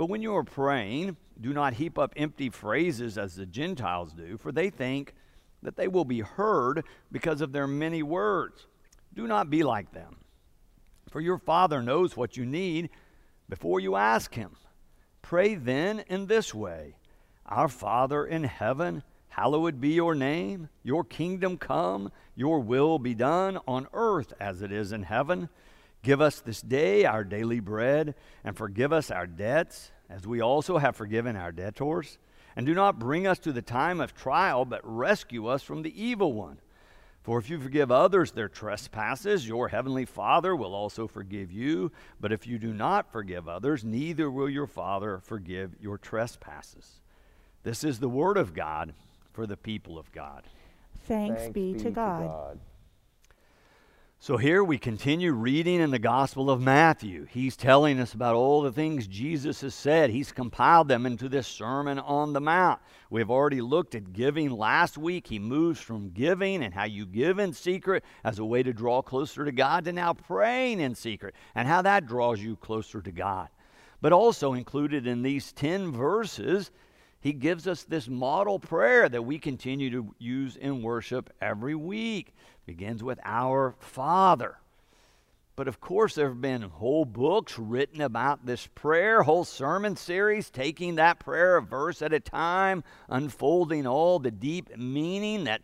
But when you are praying, do not heap up empty phrases as the Gentiles do, for they think that they will be heard because of their many words. Do not be like them. For your Father knows what you need before you ask Him. Pray then in this way Our Father in heaven, hallowed be your name. Your kingdom come, your will be done on earth as it is in heaven. Give us this day our daily bread, and forgive us our debts, as we also have forgiven our debtors. And do not bring us to the time of trial, but rescue us from the evil one. For if you forgive others their trespasses, your heavenly Father will also forgive you. But if you do not forgive others, neither will your Father forgive your trespasses. This is the word of God for the people of God. Thanks, Thanks be, be, to God. To God. So here we continue reading in the Gospel of Matthew. He's telling us about all the things Jesus has said. He's compiled them into this Sermon on the Mount. We've already looked at giving last week. He moves from giving and how you give in secret as a way to draw closer to God to now praying in secret and how that draws you closer to God. But also included in these 10 verses, he gives us this model prayer that we continue to use in worship every week begins with Our Father. But of course, there have been whole books written about this prayer, whole sermon series, taking that prayer a verse at a time, unfolding all the deep meaning that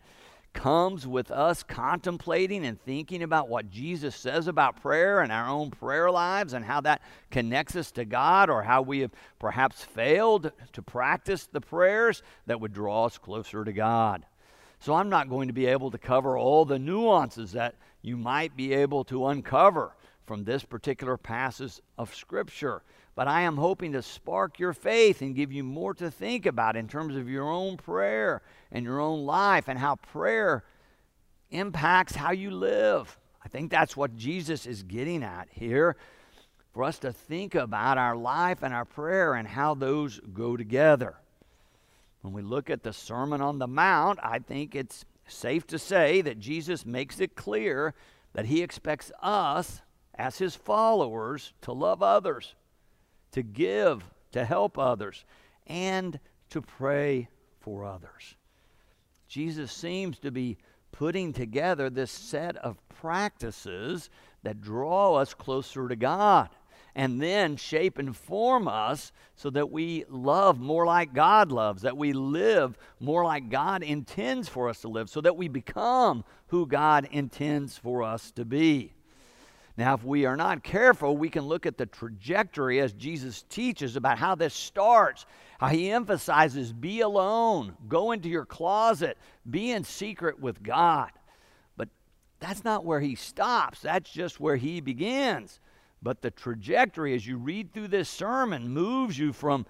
comes with us contemplating and thinking about what Jesus says about prayer and our own prayer lives and how that connects us to God or how we have perhaps failed to practice the prayers that would draw us closer to God. So I'm not going to be able to cover all the nuances that you might be able to uncover from this particular passage of Scripture. But I am hoping to spark your faith and give you more to think about in terms of your own prayer and your own life and how prayer impacts how you live. I think that's what Jesus is getting at here for us to think about our life and our prayer and how those go together. When we look at the Sermon on the Mount, I think it's safe to say that Jesus makes it clear that he expects us, as his followers, to love others, to give, to help others, and to pray for others. Jesus seems to be putting together this set of practices that draw us closer to God and then shape and form us so that we love more like God loves, that we live more like God intends for us to live, so that we become who God intends for us to be. Now, if we are not careful, we can look at the trajectory as Jesus teaches about how this starts, how he emphasizes be alone, go into your closet, be in secret with God. But that's not where he stops, that's just where he begins. But the trajectory as you read through this sermon moves you from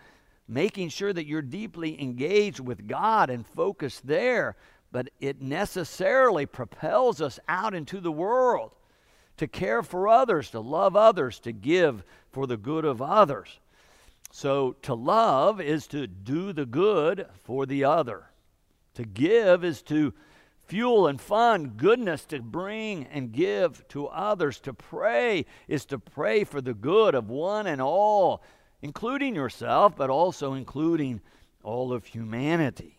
making sure that you're deeply engaged with God and focused there, but it necessarily propels us out into the world to care for others, to love others, to give for the good of others. So to love is to do the good for the other. To give is to fuel and fun, goodness to bring and give to others. To pray is to pray for the good of one and all, including yourself, but also including all of humanity.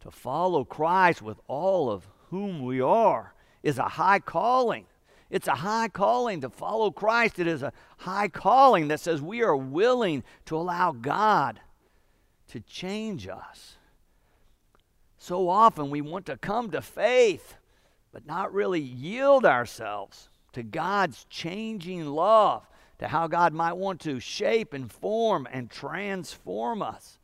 To follow Christ with all of whom we are is a high calling. It's a high calling to follow Christ. It is a high calling that says we are willing to allow God to change us so often we want to come to faith, but not really yield ourselves to God's changing love, to how God might want to shape and form and transform us.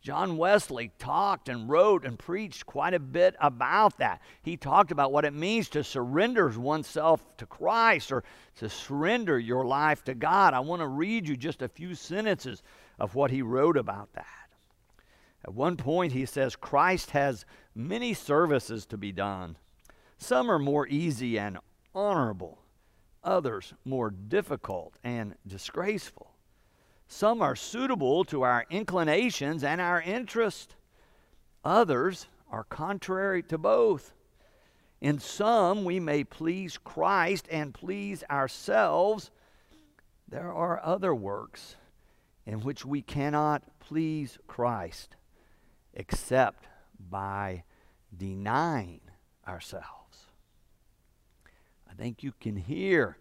John Wesley talked and wrote and preached quite a bit about that. He talked about what it means to surrender oneself to Christ or to surrender your life to God. I want to read you just a few sentences of what he wrote about that. At one point, he says Christ has many services to be done. Some are more easy and honorable, others more difficult and disgraceful. Some are suitable to our inclinations and our interest, others are contrary to both. In some, we may please Christ and please ourselves. There are other works in which we cannot please Christ except by denying ourselves. I think you can hear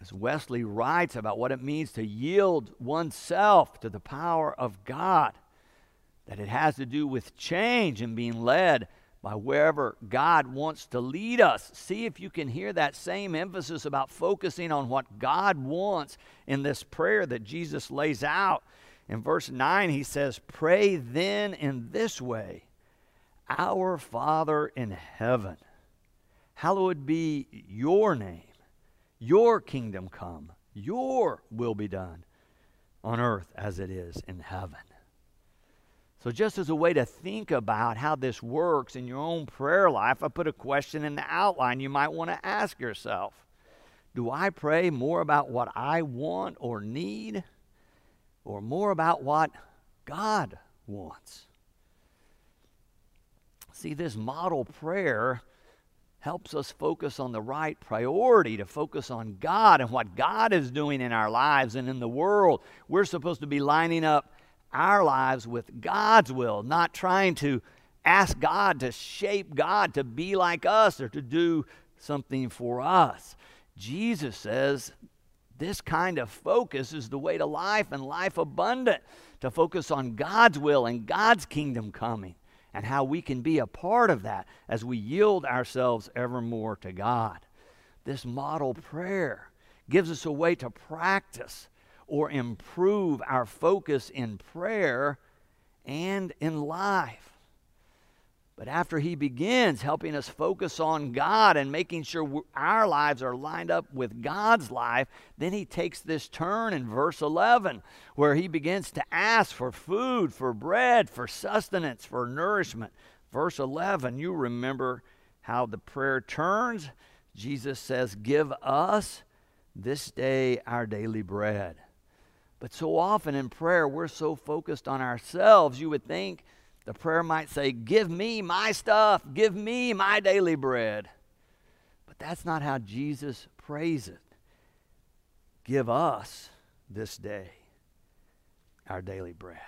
as Wesley writes about what it means to yield oneself to the power of God, that it has to do with change and being led by wherever God wants to lead us. See if you can hear that same emphasis about focusing on what God wants in this prayer that Jesus lays out. In verse 9, he says, Pray then in this way Our Father in heaven, hallowed be your name, your kingdom come, your will be done on earth as it is in heaven. So, just as a way to think about how this works in your own prayer life, I put a question in the outline you might want to ask yourself. Do I pray more about what I want or need, or more about what God wants? See, this model prayer helps us focus on the right priority, to focus on God and what God is doing in our lives and in the world. We're supposed to be lining up our lives with God's will, not trying to ask God to shape God to be like us or to do something for us. Jesus says this kind of focus is the way to life and life abundant, to focus on God's will and God's kingdom coming and how we can be a part of that as we yield ourselves ever more to God. This model prayer gives us a way to practice or improve our focus in prayer and in life. But after he begins helping us focus on God and making sure our lives are lined up with God's life, then he takes this turn in verse 11 where he begins to ask for food, for bread, for sustenance, for nourishment. Verse 11, you remember how the prayer turns. Jesus says, Give us this day our daily bread. But so often in prayer, we're so focused on ourselves, you would think the prayer might say, Give me my stuff, give me my daily bread. But that's not how Jesus prays it. Give us this day our daily bread.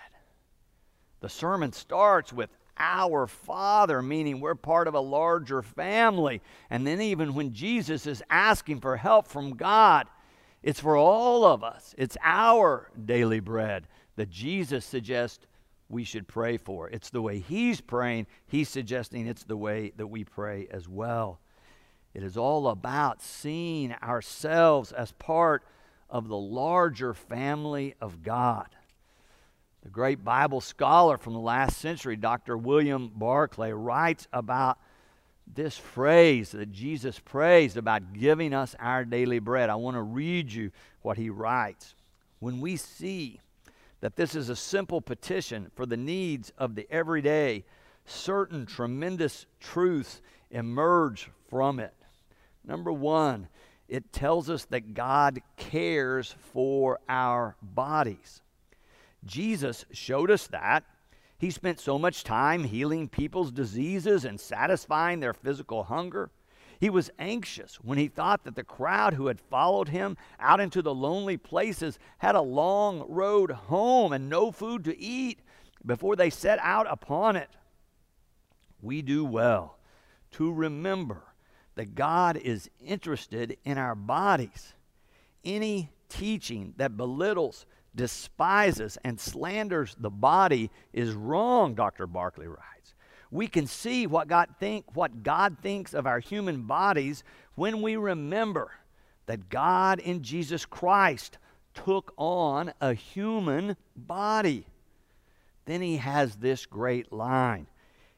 The sermon starts with our Father, meaning we're part of a larger family. And then, even when Jesus is asking for help from God, it's for all of us. It's our daily bread that Jesus suggests we should pray for. It's the way He's praying, He's suggesting it's the way that we pray as well. It is all about seeing ourselves as part of the larger family of God. The great Bible scholar from the last century, Dr. William Barclay, writes about this phrase that Jesus prays about giving us our daily bread. I want to read you what he writes. When we see that this is a simple petition for the needs of the everyday, certain tremendous truths emerge from it. Number one, it tells us that God cares for our bodies. Jesus showed us that he spent so much time healing people's diseases and satisfying their physical hunger. He was anxious when he thought that the crowd who had followed him out into the lonely places had a long road home and no food to eat before they set out upon it. We do well to remember that God is interested in our bodies. Any teaching that belittles despises and slanders the body is wrong, Dr. Barclay writes. We can see what God think what God thinks of our human bodies when we remember that God in Jesus Christ took on a human body. Then he has this great line.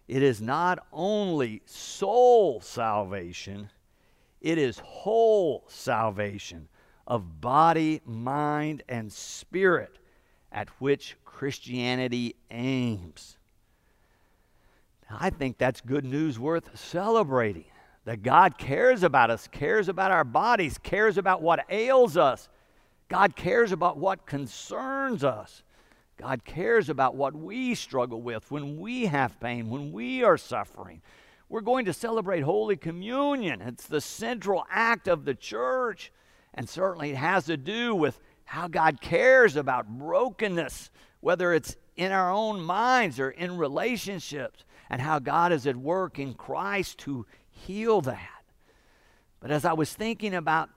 It is not only soul salvation, it is whole salvation of body, mind, and spirit at which Christianity aims. I think that's good news worth celebrating. That God cares about us, cares about our bodies, cares about what ails us. God cares about what concerns us. God cares about what we struggle with when we have pain, when we are suffering. We're going to celebrate Holy Communion. It's the central act of the church. And certainly it has to do with how God cares about brokenness, whether it's in our own minds or in relationships, and how God is at work in Christ to heal that. But as I was thinking about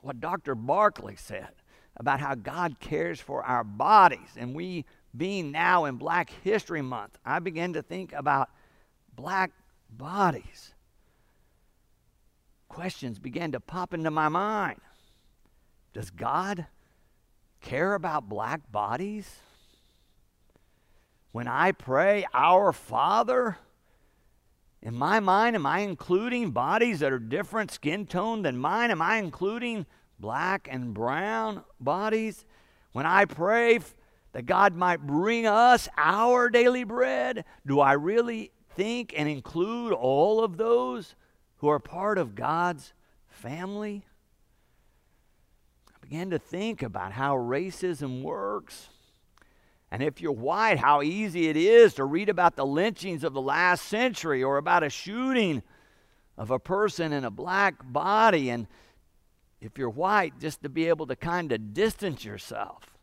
what Dr. Barclay said, about how God cares for our bodies. And we, being now in Black History Month, I began to think about black bodies. Questions began to pop into my mind. Does God care about black bodies? When I pray, Our Father, in my mind, am I including bodies that are different skin tone than mine? Am I including black and brown bodies. When I pray that God might bring us our daily bread, do I really think and include all of those who are part of God's family? I began to think about how racism works. And if you're white, how easy it is to read about the lynchings of the last century or about a shooting of a person in a black body. And if you're white, just to be able to kind of distance yourself.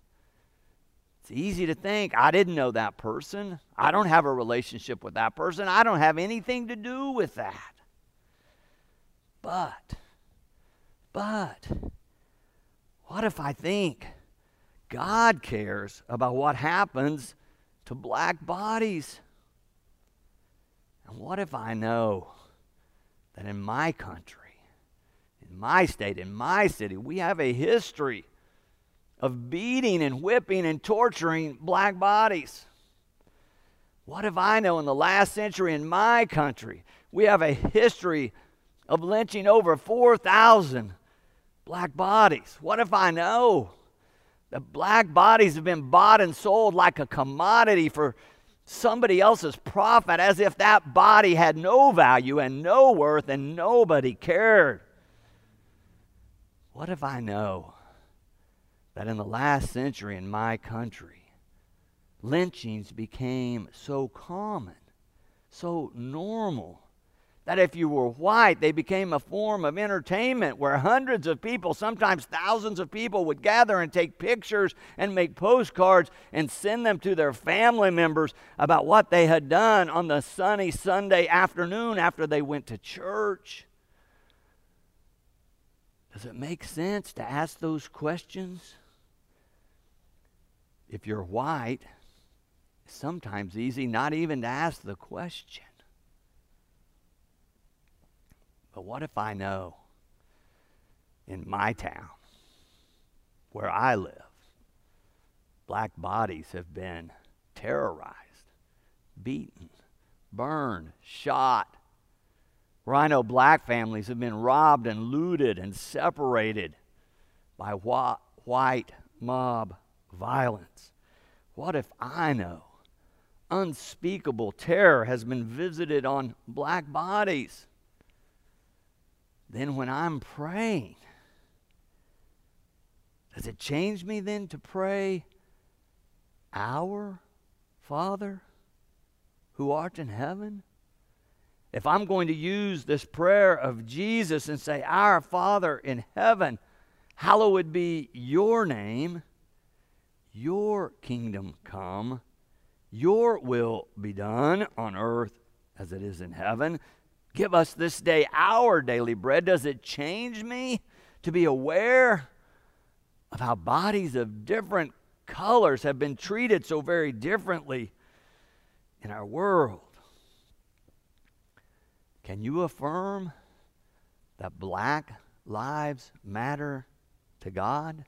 It's easy to think, I didn't know that person. I don't have a relationship with that person. I don't have anything to do with that. But, but, what if I think God cares about what happens to black bodies? And what if I know that in my country, in my state, in my city, we have a history of beating and whipping and torturing black bodies. What if I know in the last century in my country, we have a history of lynching over 4,000 black bodies? What if I know that black bodies have been bought and sold like a commodity for somebody else's profit as if that body had no value and no worth and nobody cared? What if I know that in the last century in my country, lynchings became so common, so normal, that if you were white, they became a form of entertainment where hundreds of people, sometimes thousands of people, would gather and take pictures and make postcards and send them to their family members about what they had done on the sunny Sunday afternoon after they went to church. Does it make sense to ask those questions? If you're white, it's sometimes easy not even to ask the question. But what if I know in my town, where I live, black bodies have been terrorized, beaten, burned, shot, Rhino black families have been robbed and looted and separated by wh- white mob violence. What if I know unspeakable terror has been visited on black bodies? Then, when I'm praying, does it change me then to pray, Our Father who art in heaven? if I'm going to use this prayer of Jesus and say, Our Father in heaven, hallowed be your name, your kingdom come, your will be done on earth as it is in heaven. Give us this day our daily bread. Does it change me to be aware of how bodies of different colors have been treated so very differently in our world? Can you affirm that black lives matter to God?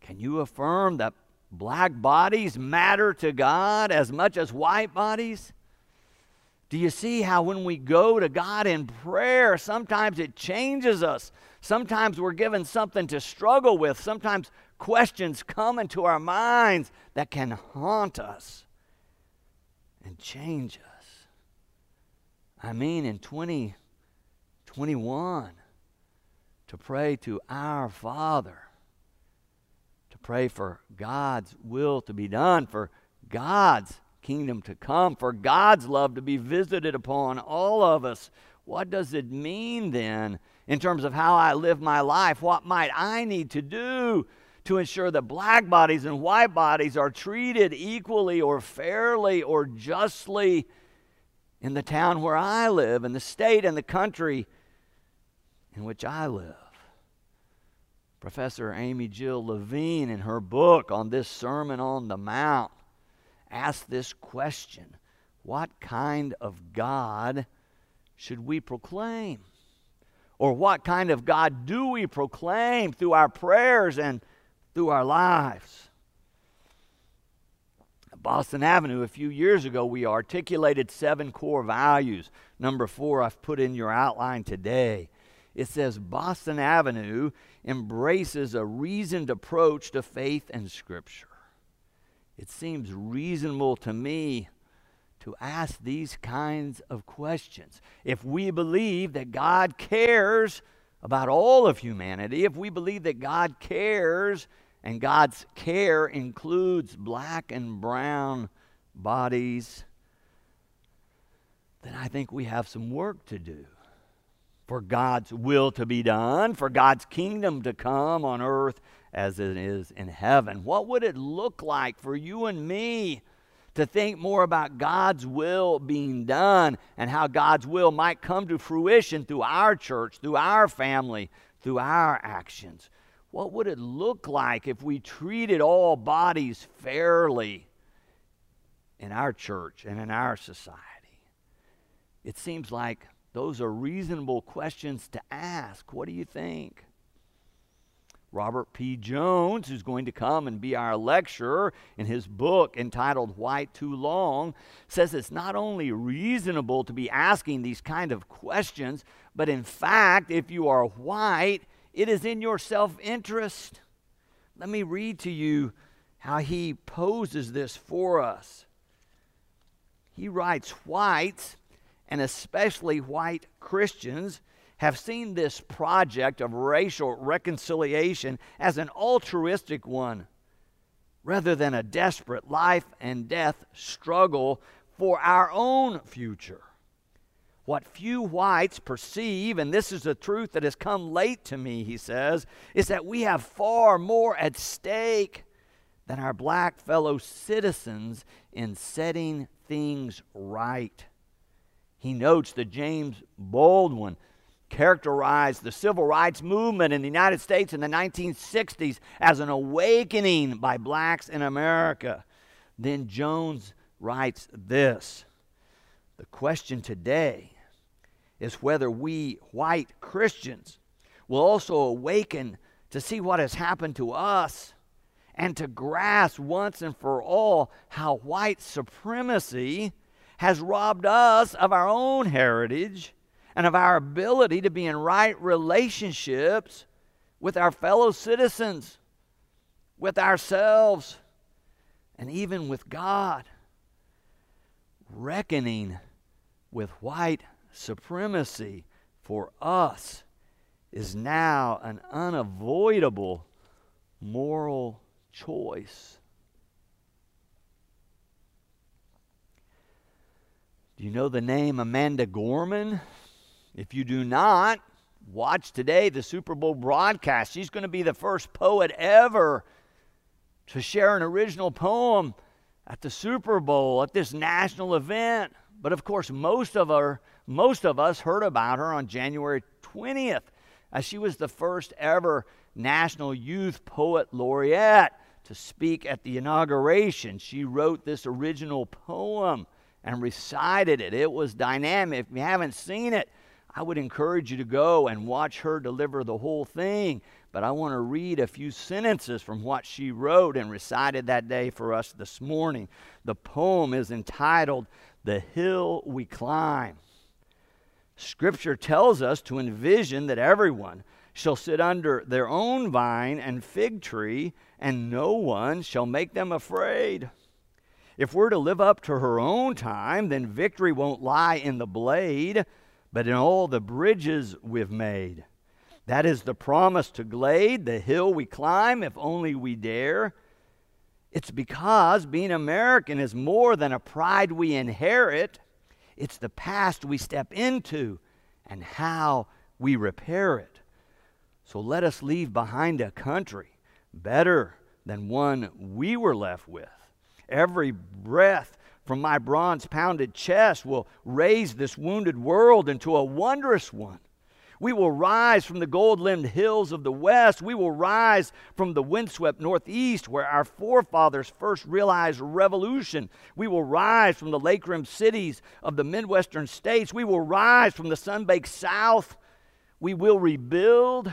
Can you affirm that black bodies matter to God as much as white bodies? Do you see how when we go to God in prayer, sometimes it changes us? Sometimes we're given something to struggle with. Sometimes questions come into our minds that can haunt us and change us. I mean, in 2021, to pray to our Father, to pray for God's will to be done, for God's kingdom to come, for God's love to be visited upon all of us. What does it mean then in terms of how I live my life? What might I need to do to ensure that black bodies and white bodies are treated equally or fairly or justly in the town where I live, in the state and the country in which I live? Professor Amy Jill Levine, in her book on this Sermon on the Mount, asked this question What kind of God should we proclaim? Or what kind of God do we proclaim through our prayers and through our lives? At Boston Avenue, a few years ago, we articulated seven core values. Number four, I've put in your outline today. It says Boston Avenue embraces a reasoned approach to faith and Scripture. It seems reasonable to me to ask these kinds of questions. If we believe that God cares about all of humanity, if we believe that God cares and God's care includes black and brown bodies, then I think we have some work to do for God's will to be done, for God's kingdom to come on earth as it is in heaven. What would it look like for you and me to think more about God's will being done and how God's will might come to fruition through our church, through our family, through our actions. What would it look like if we treated all bodies fairly in our church and in our society? It seems like those are reasonable questions to ask. What do you think? Robert P. Jones, who's going to come and be our lecturer in his book entitled White Too Long, says it's not only reasonable to be asking these kind of questions, but in fact, if you are white, it is in your self interest. Let me read to you how he poses this for us. He writes, Whites, and especially white Christians, have seen this project of racial reconciliation as an altruistic one rather than a desperate life and death struggle for our own future. What few whites perceive, and this is a truth that has come late to me, he says, is that we have far more at stake than our black fellow citizens in setting things right. He notes that James Baldwin characterized the civil rights movement in the United States in the 1960s as an awakening by blacks in America. Then Jones writes this The question today is whether we white Christians will also awaken to see what has happened to us and to grasp once and for all how white supremacy has robbed us of our own heritage and of our ability to be in right relationships with our fellow citizens, with ourselves, and even with God. Reckoning with white supremacy for us is now an unavoidable moral choice. Do you know the name Amanda Gorman? If you do not, watch today the Super Bowl broadcast. She's going to be the first poet ever to share an original poem at the Super Bowl, at this national event. But of course, most of her, most of us heard about her on January 20th, as she was the first ever National Youth Poet Laureate to speak at the inauguration. She wrote this original poem and recited it. It was dynamic. If you haven't seen it, I would encourage you to go and watch her deliver the whole thing. But I want to read a few sentences from what she wrote and recited that day for us this morning. The poem is entitled The Hill We Climb. Scripture tells us to envision that everyone shall sit under their own vine and fig tree, and no one shall make them afraid. If we're to live up to her own time, then victory won't lie in the blade, but in all the bridges we've made. That is the promise to Glade, the hill we climb if only we dare. It's because being American is more than a pride we inherit, it's the past we step into and how we repair it. So let us leave behind a country better than one we were left with. Every breath from my bronze pounded chest will raise this wounded world into a wondrous one. We will rise from the gold limbed hills of the west. We will rise from the windswept northeast where our forefathers first realized revolution. We will rise from the lake rimmed cities of the Midwestern states. We will rise from the sun baked south. We will rebuild,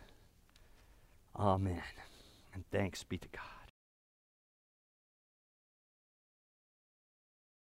Amen. And thanks be to God.